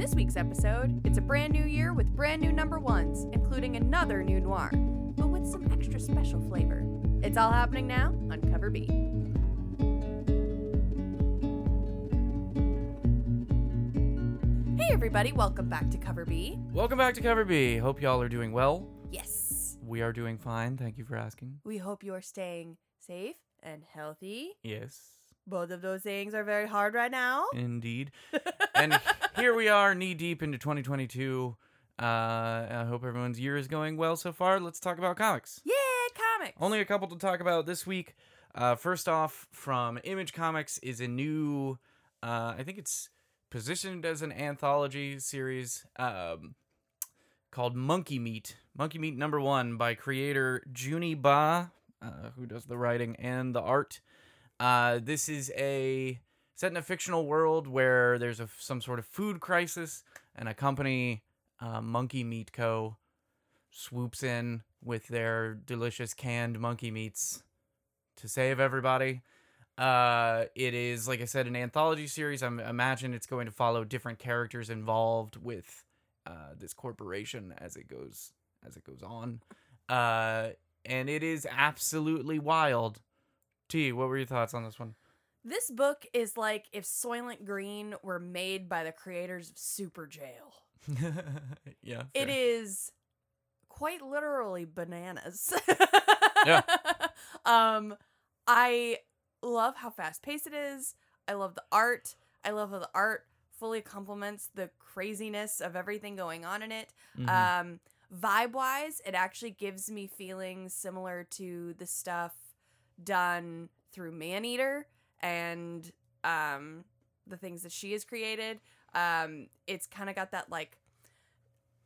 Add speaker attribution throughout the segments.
Speaker 1: this week's episode, it's a brand new year with brand new number ones, including another new noir, but with some extra special flavor. It's all happening now on Cover B. Hey everybody, welcome back to Cover B.
Speaker 2: Welcome back to Cover B. Hope y'all are doing well.
Speaker 1: Yes.
Speaker 2: We are doing fine. Thank you for asking.
Speaker 1: We hope you're staying safe and healthy.
Speaker 2: Yes,
Speaker 1: Both of those things are very hard right now.
Speaker 2: indeed. and here we are, knee deep into 2022. Uh, I hope everyone's year is going well so far. Let's talk about comics.
Speaker 1: Yeah, comics.
Speaker 2: Only a couple to talk about this week. Uh, first off, from Image Comics is a new, uh, I think it's positioned as an anthology series um, called Monkey Meat. Monkey Meat number one by creator Juni Ba, uh, who does the writing and the art. Uh, this is a set in a fictional world where there's a, some sort of food crisis, and a company, uh, Monkey Meat Co., swoops in with their delicious canned monkey meats to save everybody. Uh, it is, like I said, an anthology series. I imagine it's going to follow different characters involved with uh, this corporation as it goes as it goes on. Uh, and it is absolutely wild. T, what were your thoughts on this one?
Speaker 1: This book is like if Soylent Green were made by the creators of Superjail.
Speaker 2: yeah,
Speaker 1: It
Speaker 2: fair.
Speaker 1: is quite literally bananas.
Speaker 2: Yeah.
Speaker 1: Um I love how fast paced it is. I love the art. I love how the art fully complements the craziness of everything going on in it.
Speaker 2: Mhm.
Speaker 1: Um, vibe wise, it actually gives me feelings similar to the stuff done through Maneater and um, the things that she has created. Um, it's kind of got that like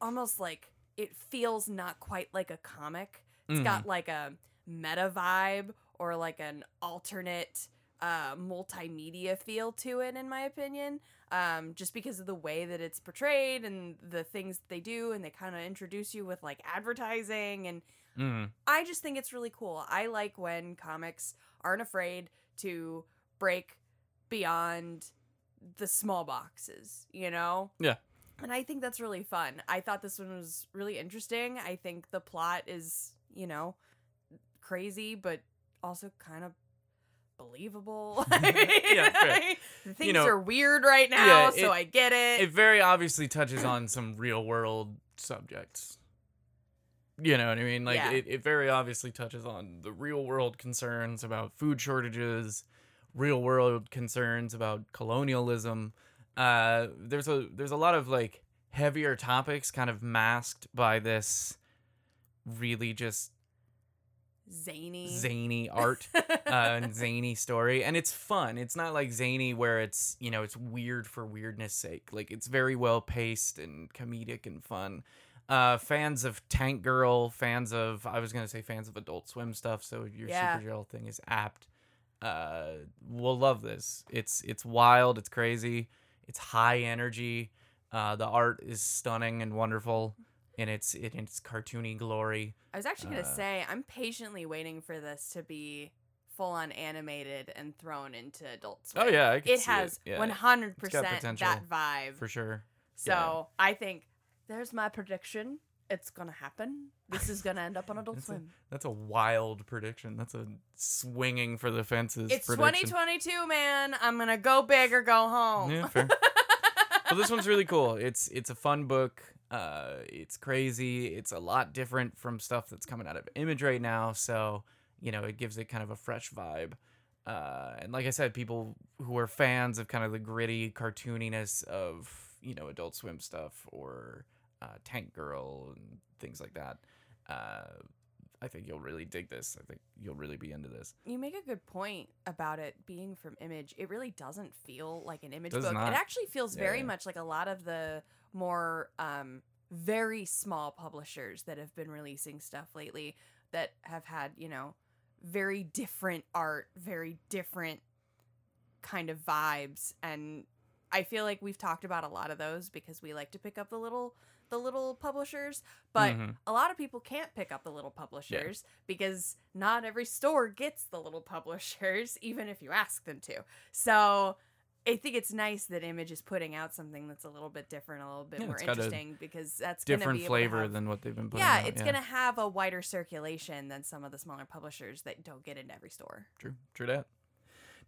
Speaker 1: almost like it feels not quite like a comic. It's
Speaker 2: Mhm.
Speaker 1: got like a meta vibe or like an alternate uh, multimedia feel to it, in my opinion. Um, just because of the way that it's portrayed and the things that they do, and they kind of introduce you with like advertising, and
Speaker 2: Mhm.
Speaker 1: I just think it's really cool. I like when comics aren't afraid to break beyond the small boxes, you know?
Speaker 2: Yeah.
Speaker 1: And I think that's really fun. I thought this one was really interesting. I think the plot is, you know, crazy, but also kind of believable.
Speaker 2: Yeah,
Speaker 1: things
Speaker 2: know,
Speaker 1: are weird right now,
Speaker 2: yeah,
Speaker 1: so
Speaker 2: it-
Speaker 1: I get it.
Speaker 2: it very obviously touches on some real world subjects. You know what I mean? Like
Speaker 1: Yeah.
Speaker 2: it, it very obviously touches on the real world concerns about food shortages, real world concerns about colonialism. Uh there's a there's a lot of like heavier topics kind of masked by this really just
Speaker 1: Zany.
Speaker 2: zany art uh, and zany story and it's fun it's not like zany where it's you know it's weird for weirdness sake like it's very well paced and comedic and fun uh fans of tank girl fans of i was gonna say fans of adult swim stuff so your
Speaker 1: Yeah.
Speaker 2: super girl thing is apt uh will love this it's it's wild it's crazy it's high energy uh the art is stunning and wonderful in its in its cartoony glory
Speaker 1: I was actually gonna
Speaker 2: Uh,
Speaker 1: say I'm patiently waiting for this to be full on animated and thrown into Adult Swim.
Speaker 2: oh yeah
Speaker 1: it has
Speaker 2: yeah,
Speaker 1: 100
Speaker 2: got
Speaker 1: percent
Speaker 2: potential
Speaker 1: that vibe.
Speaker 2: for sure
Speaker 1: so
Speaker 2: yeah.
Speaker 1: I think there's my prediction. It's gonna happen. This is gonna end up on Adult
Speaker 2: That's a-
Speaker 1: Swim.
Speaker 2: That's a wild prediction. That's a swinging for the fences.
Speaker 1: It's
Speaker 2: prediction.
Speaker 1: 2022, man. I'm gonna go big or go home.
Speaker 2: Yeah, fair. Well, this one's really cool. It's it's a fun book. Uh, it's crazy. It's a lot different from stuff that's coming out of Image right now. So you know, it gives it kind of a fresh vibe. Uh, and like I said, people who are fans of kind of the gritty cartooniness of you know Adult Swim stuff or uh, Tank Girl and things like that. Uh, I think you'll really dig this. I think you'll really be into this.
Speaker 1: You make a good point about it being from Image. It really doesn't feel like an Image
Speaker 2: Does
Speaker 1: book.
Speaker 2: not.
Speaker 1: It actually feels very
Speaker 2: Yeah.
Speaker 1: much like a lot of the more um, very small publishers that have been releasing stuff lately that have had, you know, very different art, very different kind of vibes and I feel like we've talked about a lot of those because we like to pick up the little the little publishers, but
Speaker 2: Mhm.
Speaker 1: a lot of people can't pick up the little publishers because not every store gets the little publishers even if you ask them to. So I think it's nice that Image is putting out something that's a little bit different, a little bit
Speaker 2: Yeah,
Speaker 1: more
Speaker 2: it's got a
Speaker 1: interesting because that's
Speaker 2: Different
Speaker 1: be
Speaker 2: flavor
Speaker 1: have-
Speaker 2: than what they've been putting
Speaker 1: yeah,
Speaker 2: out.
Speaker 1: it's gonna have a wider circulation than some of the smaller publishers that don't get in every store.
Speaker 2: True, true that.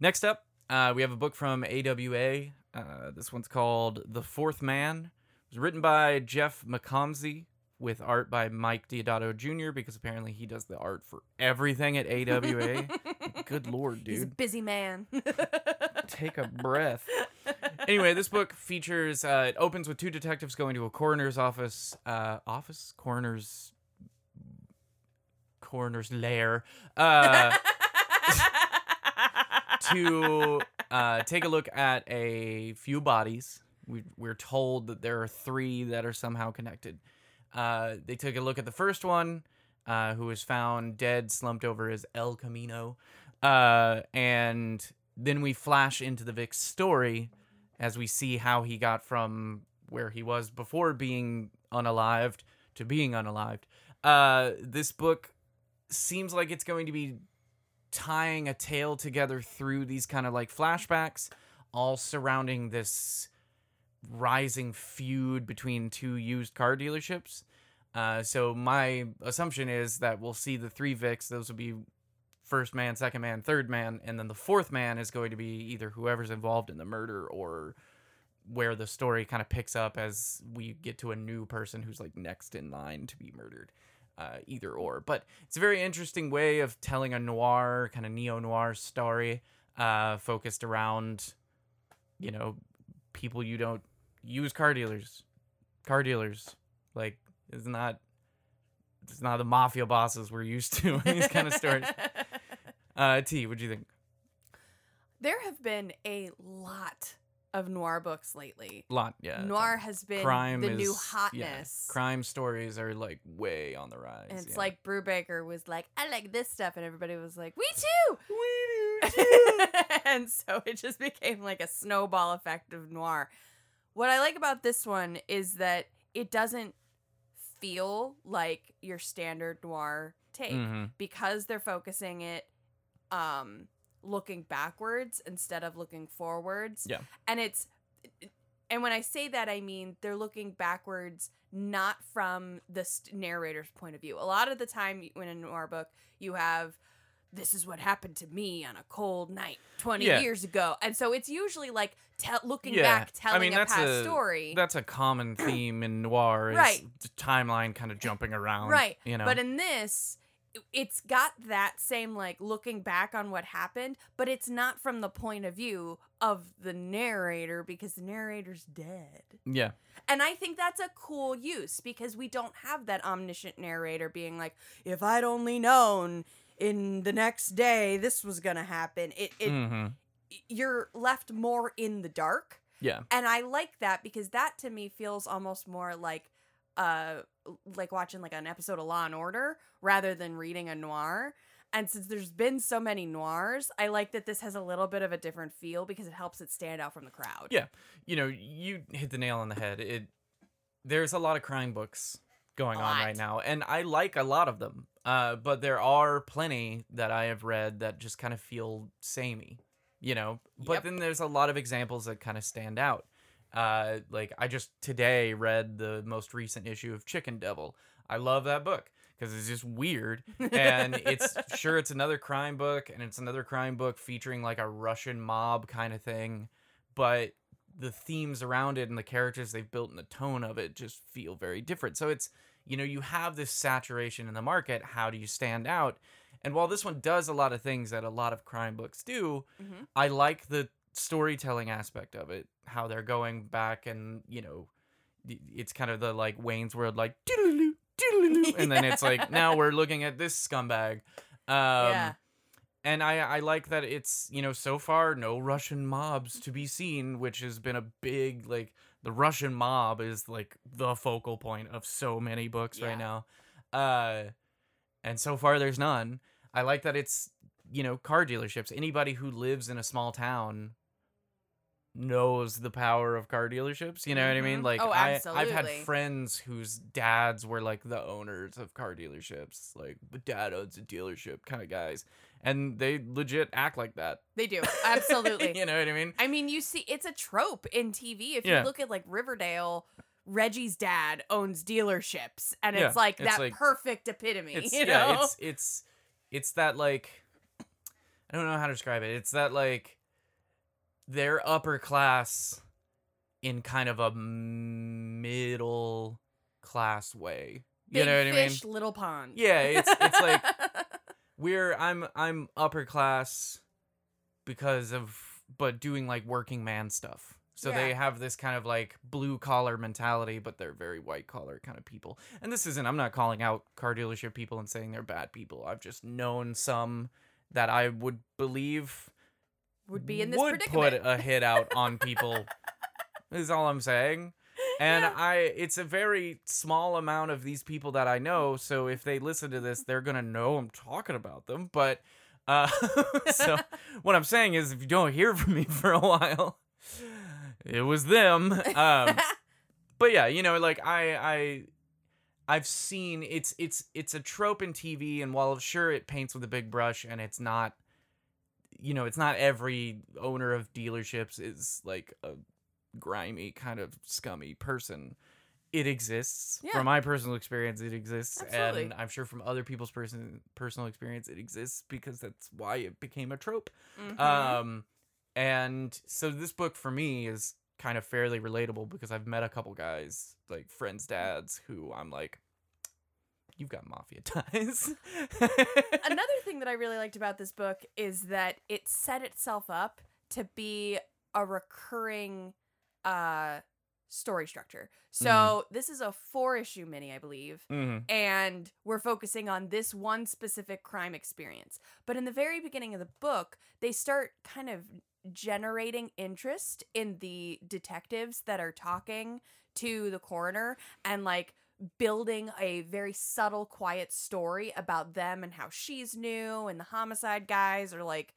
Speaker 2: Next up, uh, we have a book from AWA. Uh, this one's called The Fourth Man. It was written by Jeff McComsey with art by Mike Deodato Jr. because apparently he does the art for everything at AWA. Good lord, dude.
Speaker 1: He's a busy man.
Speaker 2: Take a breath. Anyway, this book features. Uh, it opens with two detectives going to a coroner's office. Uh, office, coroner's, coroner's lair. Uh, to uh, take a look at a few bodies. We, we're told that there are three that are somehow connected. Uh, they took a look at the first one, uh, who was found dead, slumped over as El Camino. Uh, and then we flash into the Vic's story as we see how he got from where he was before being unalived to being unalived. Uh, this book seems like it's going to be tying a tale together through these kind of like flashbacks, all surrounding this rising feud between two used car dealerships. Uh, so my assumption is that we'll see the three Vics. Those will be first man, second man, third man, and then the fourth man is going to be either whoever's involved in the murder or where the story kind of picks up as we get to a new person who's like next in line to be murdered. Uh, either or, but it's a very interesting way of telling a noir kind of neo noir story, uh, focused around, you know, people you don't use car dealers, car dealers. Like it's not, it's not the mafia bosses we're used to in these kind of stories. Uh, T, what do you think?
Speaker 1: there have been a lot of noir books lately.
Speaker 2: Lot, yeah.
Speaker 1: noir has been
Speaker 2: crime
Speaker 1: the
Speaker 2: is
Speaker 1: new
Speaker 2: yeah,
Speaker 1: hotness.
Speaker 2: crime stories are like way on the rise.
Speaker 1: And it's
Speaker 2: yeah.
Speaker 1: like Brubaker was like, I like this stuff, and everybody was like, We too.
Speaker 2: we do too.
Speaker 1: and so it just became like a snowball effect of noir. What I like about this one is that it doesn't feel like your standard noir take
Speaker 2: Mhm.
Speaker 1: because they're focusing it um looking backwards instead of looking forwards.
Speaker 2: Yeah.
Speaker 1: And it's and when I say that I mean they're looking backwards not from the narrator's point of view. A lot of the time when in a noir book you have this is what happened to me on a cold night 20
Speaker 2: Yeah.
Speaker 1: years ago. And so it's usually like tell looking
Speaker 2: Yeah.
Speaker 1: back
Speaker 2: I
Speaker 1: telling
Speaker 2: mean,
Speaker 1: a past
Speaker 2: a-
Speaker 1: story.
Speaker 2: That's a common theme in noir, is
Speaker 1: Right.
Speaker 2: timeline kind of jumping around.
Speaker 1: Right.
Speaker 2: You know.
Speaker 1: But in this, i- it's got that same like looking back on what happened, but it's not from the point of view of the narrator because the narrator's dead.
Speaker 2: yeah.
Speaker 1: And I think that's a cool use because we don't have that omniscient narrator being like, if I'd only known in the next day this was gonna happen. It, it
Speaker 2: hmm
Speaker 1: you're left more in the dark
Speaker 2: Yeah.
Speaker 1: and i like that because that to me feels almost more like uh like watching like an episode of law and order rather than reading a noir and since there's been so many noirs i like that this has a little bit of a different feel because it helps it stand out from the crowd
Speaker 2: Yeah. You know, you hit the nail on the head. It there's a lot of crime books going on right now, and I like a lot of them. Uh, but there are plenty that I have read that just kind of feel samey, you know. But
Speaker 1: Yep.
Speaker 2: then there's a lot of examples that kind of stand out. Uh, like I just today read the most recent issue of Chicken Devil. I love that book because it's just weird and it's sure it's another crime book and it's another crime book featuring like a Russian mob kind of thing, but the themes around it and the characters they've built and the tone of it just feel very different. So it's you know you have this saturation in the market. How do you stand out? And while this one does a lot of things that a lot of crime books do,
Speaker 1: Mhm.
Speaker 2: I like the storytelling aspect of it. How they're going back and you know, it's kind of the like Wayne's World like doodaloo, doodaloo, and then it's like now we're looking at this scumbag. Um,
Speaker 1: yeah
Speaker 2: and I, I like that it's you know so far no Russian mobs to be seen, which has been a big like the Russian mob is like the focal point of so many books
Speaker 1: Yeah.
Speaker 2: right now, uh, and so far there's none. I like that it's you know car dealerships. Anybody who lives in a small town knows the power of car dealerships. You know what I mean?
Speaker 1: Mhm.
Speaker 2: Like
Speaker 1: Oh,
Speaker 2: I I've had friends whose dads were like the owners of car dealerships, like "My dad owns a dealership kind of guys. And they legit act like that.
Speaker 1: They do. Absolutely.
Speaker 2: you know what I mean?
Speaker 1: I mean, you see, it's a trope in TV. If
Speaker 2: Yeah.
Speaker 1: you look at like Riverdale, Reggie's dad owns dealerships, and
Speaker 2: Yeah,
Speaker 1: it's like
Speaker 2: it's
Speaker 1: that
Speaker 2: like-
Speaker 1: perfect epitome.
Speaker 2: It's
Speaker 1: you know?
Speaker 2: yeah, it's it's it's that like I don't know how to describe it. It's that like they're upper class in kind of a middle class way. You
Speaker 1: Big
Speaker 2: know what I mean?
Speaker 1: fish, little pond.
Speaker 2: Yeah, it's it's like we're I'm I'm upper class because of but doing like working man stuff. So they have this kind of like blue collar mentality, but they're very white collar kind of people. And this isn't I'm not calling out car dealership people and saying they're bad people. I've just known some that I would believe
Speaker 1: would be in this
Speaker 2: would put a hit out on people. is all I'm saying. And
Speaker 1: Yeah.
Speaker 2: I it's a very small amount of these people that I know, so if they listen to this, they're going to know I'm talking about them, but uh so what I'm saying is if you don't hear from me for a while, it was them. Um but yeah, you know, like I I I've seen it's it's it's a trope in TV and while sure it paints with a big brush and it's not you know, it's not every owner of dealerships is like a grimy kind of scummy person. It exists.
Speaker 1: Yeah.
Speaker 2: From my personal experience, it exists,
Speaker 1: Absolutely.
Speaker 2: and I'm sure from other people's person personal experience, it exists because that's why it became a trope.
Speaker 1: Mhm.
Speaker 2: Um, and so this book for me is kind of fairly relatable because I've met a couple guys, like friends' dads, who I'm like, you've got mafia ties.
Speaker 1: Another thing that I really liked about this book is that it set itself up to be a recurring uh story structure. So
Speaker 2: Mm-hmm.
Speaker 1: this is a four issue mini, I believe.
Speaker 2: Mhm.
Speaker 1: and we're focusing on this one specific crime experience. But in the very beginning of the book, they start kind of generating interest in the detectives that are talking to the coroner and like building a very subtle quiet story about them and how she's new and the homicide guys are like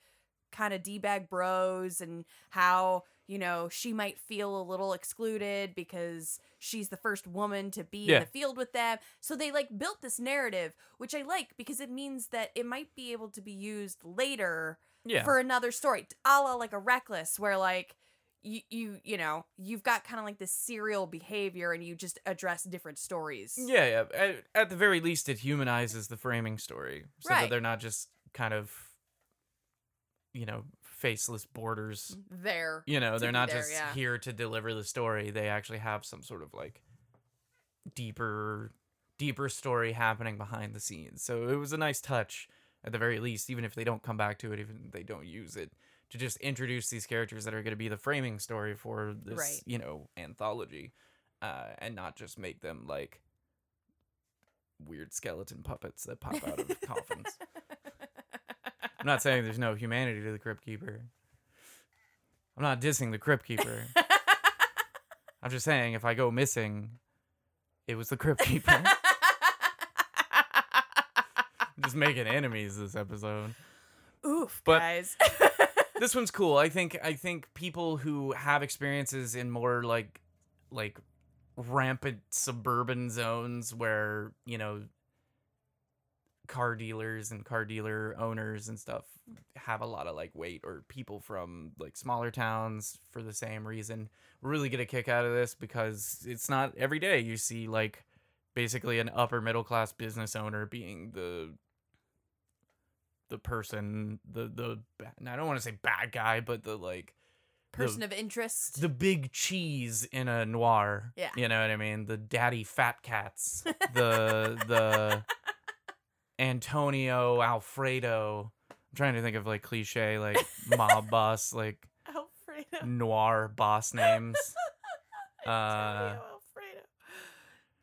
Speaker 1: kind of d-bag bros and how you know she might feel a little excluded because she's the first woman to be
Speaker 2: Yeah.
Speaker 1: in the field with them so they like built this narrative which i like because it means that it might be able to be used later
Speaker 2: Yeah.
Speaker 1: for another story a la like a reckless where like you you you know you've got kind of like this serial behavior and you just address different stories
Speaker 2: yeah, yeah. At, at the very least, it humanizes the framing story, so that they're not just kind of, you know, faceless borders.
Speaker 1: there
Speaker 2: You know, they're not
Speaker 1: there,
Speaker 2: just
Speaker 1: yeah.
Speaker 2: here to deliver the story. They actually have some sort of like deeper, deeper story happening behind the scenes. So it was a nice touch, at the very least, even if they don't come back to it, even if they don't use it, to just introduce these characters that are going to be the framing story for this,
Speaker 1: Right.
Speaker 2: you know, anthology, uh, and not just make them like weird skeleton puppets that pop out of coffins. I'm not saying there's no humanity to the Crypt Keeper. I'm not dissing the Crypt Keeper. I'm just saying if I go missing, it was the Crypt Keeper. I'm just making enemies this episode.
Speaker 1: Oof,
Speaker 2: But-
Speaker 1: guys.
Speaker 2: This one's cool. I think I think people who have experiences in more like like rampant suburban zones where, you know, car dealers and car dealer owners and stuff have a lot of like weight or people from like smaller towns for the same reason really get a kick out of this because it's not every day you see like basically an upper middle class business owner being the the person the the I don't want to say bad guy but the like
Speaker 1: Person of interest.
Speaker 2: the big cheese in a noir.
Speaker 1: Yeah.
Speaker 2: You know what I mean? The daddy fat cats. The the Antonio Alfredo. I'm trying to think of like cliche like mob boss like
Speaker 1: Alfredo.
Speaker 2: noir boss names. Uh
Speaker 1: Antonio Alfredo.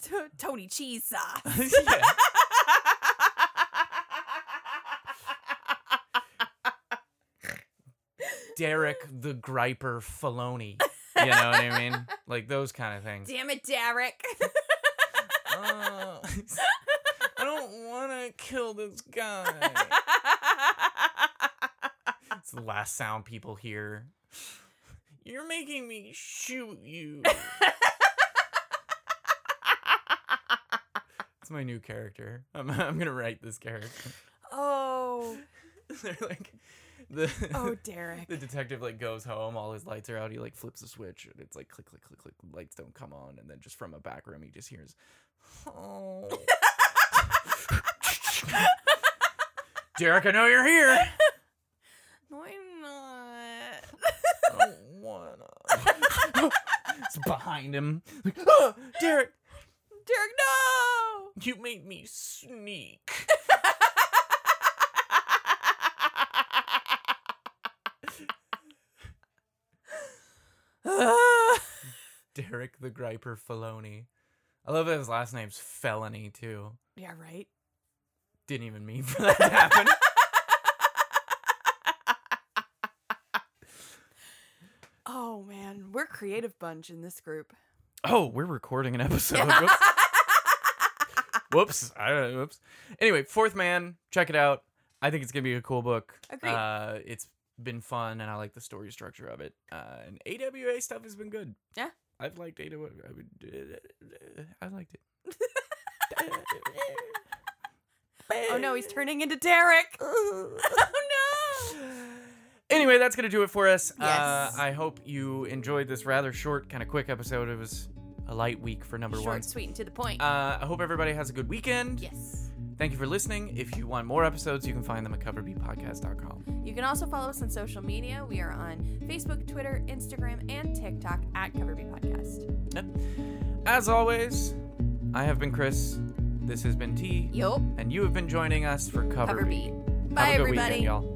Speaker 1: To- Tony cheese sauce.
Speaker 2: yeah. Derek the Griper Filoni. You know what I mean? Like those kind of things.
Speaker 1: Damn it, Derek.
Speaker 2: Uh, I don't want to kill this guy. It's the last sound people hear. You're making me shoot you. It's my new character. I'm, I'm gonna write this character.
Speaker 1: oh,
Speaker 2: They're like the
Speaker 1: oh, Derek.
Speaker 2: the detective like goes home, all his lights are out, he like flips the switch and it's like click click click click lights don't come on and then just from a back room he just hears Oh Derek, I know you're here.
Speaker 1: No, I'm not.
Speaker 2: I don't wanna. it's behind him. Like, "Ah, Derek,
Speaker 1: Derek, no.
Speaker 2: you made me sneak. Derek the Griper Filoni. I love that his last name's Felony too.
Speaker 1: yeah, right.
Speaker 2: Didn't even mean for that to happen.
Speaker 1: Oh man, we're a creative bunch in this group.
Speaker 2: oh, we're recording an episode. Whoops. whoops. I don't know. Whoops. Anyway, Fourth Man, check it out. I think it's gonna be a cool book.
Speaker 1: Agreed.
Speaker 2: Uh, it's been fun, and I like the story structure of it. Uh, and AWA stuff has been good.
Speaker 1: Yeah.
Speaker 2: I've liked AWA. I, would, I liked it.
Speaker 1: oh no, he's turning into Derek. oh no.
Speaker 2: Anyway, that's gonna do it for us. Uh,
Speaker 1: Yes.
Speaker 2: I hope you enjoyed this rather short, kind of quick episode. It was a light week for number
Speaker 1: Short,
Speaker 2: one.
Speaker 1: sweet, and to the point.
Speaker 2: Uh, I hope everybody has a good weekend.
Speaker 1: yes.
Speaker 2: Thank you for listening. If you want more episodes, you can find them at coverbeatpodcast.com.
Speaker 1: You can also follow us on social media. We are on Facebook, Twitter, Instagram, and TikTok at Coverby Podcast.
Speaker 2: As always, I have been Chris. This has been T,
Speaker 1: Yup.
Speaker 2: and you have been joining us for Cover,
Speaker 1: Cover
Speaker 2: Beat.
Speaker 1: Beat. Bye, everybody.
Speaker 2: weekend, y'all.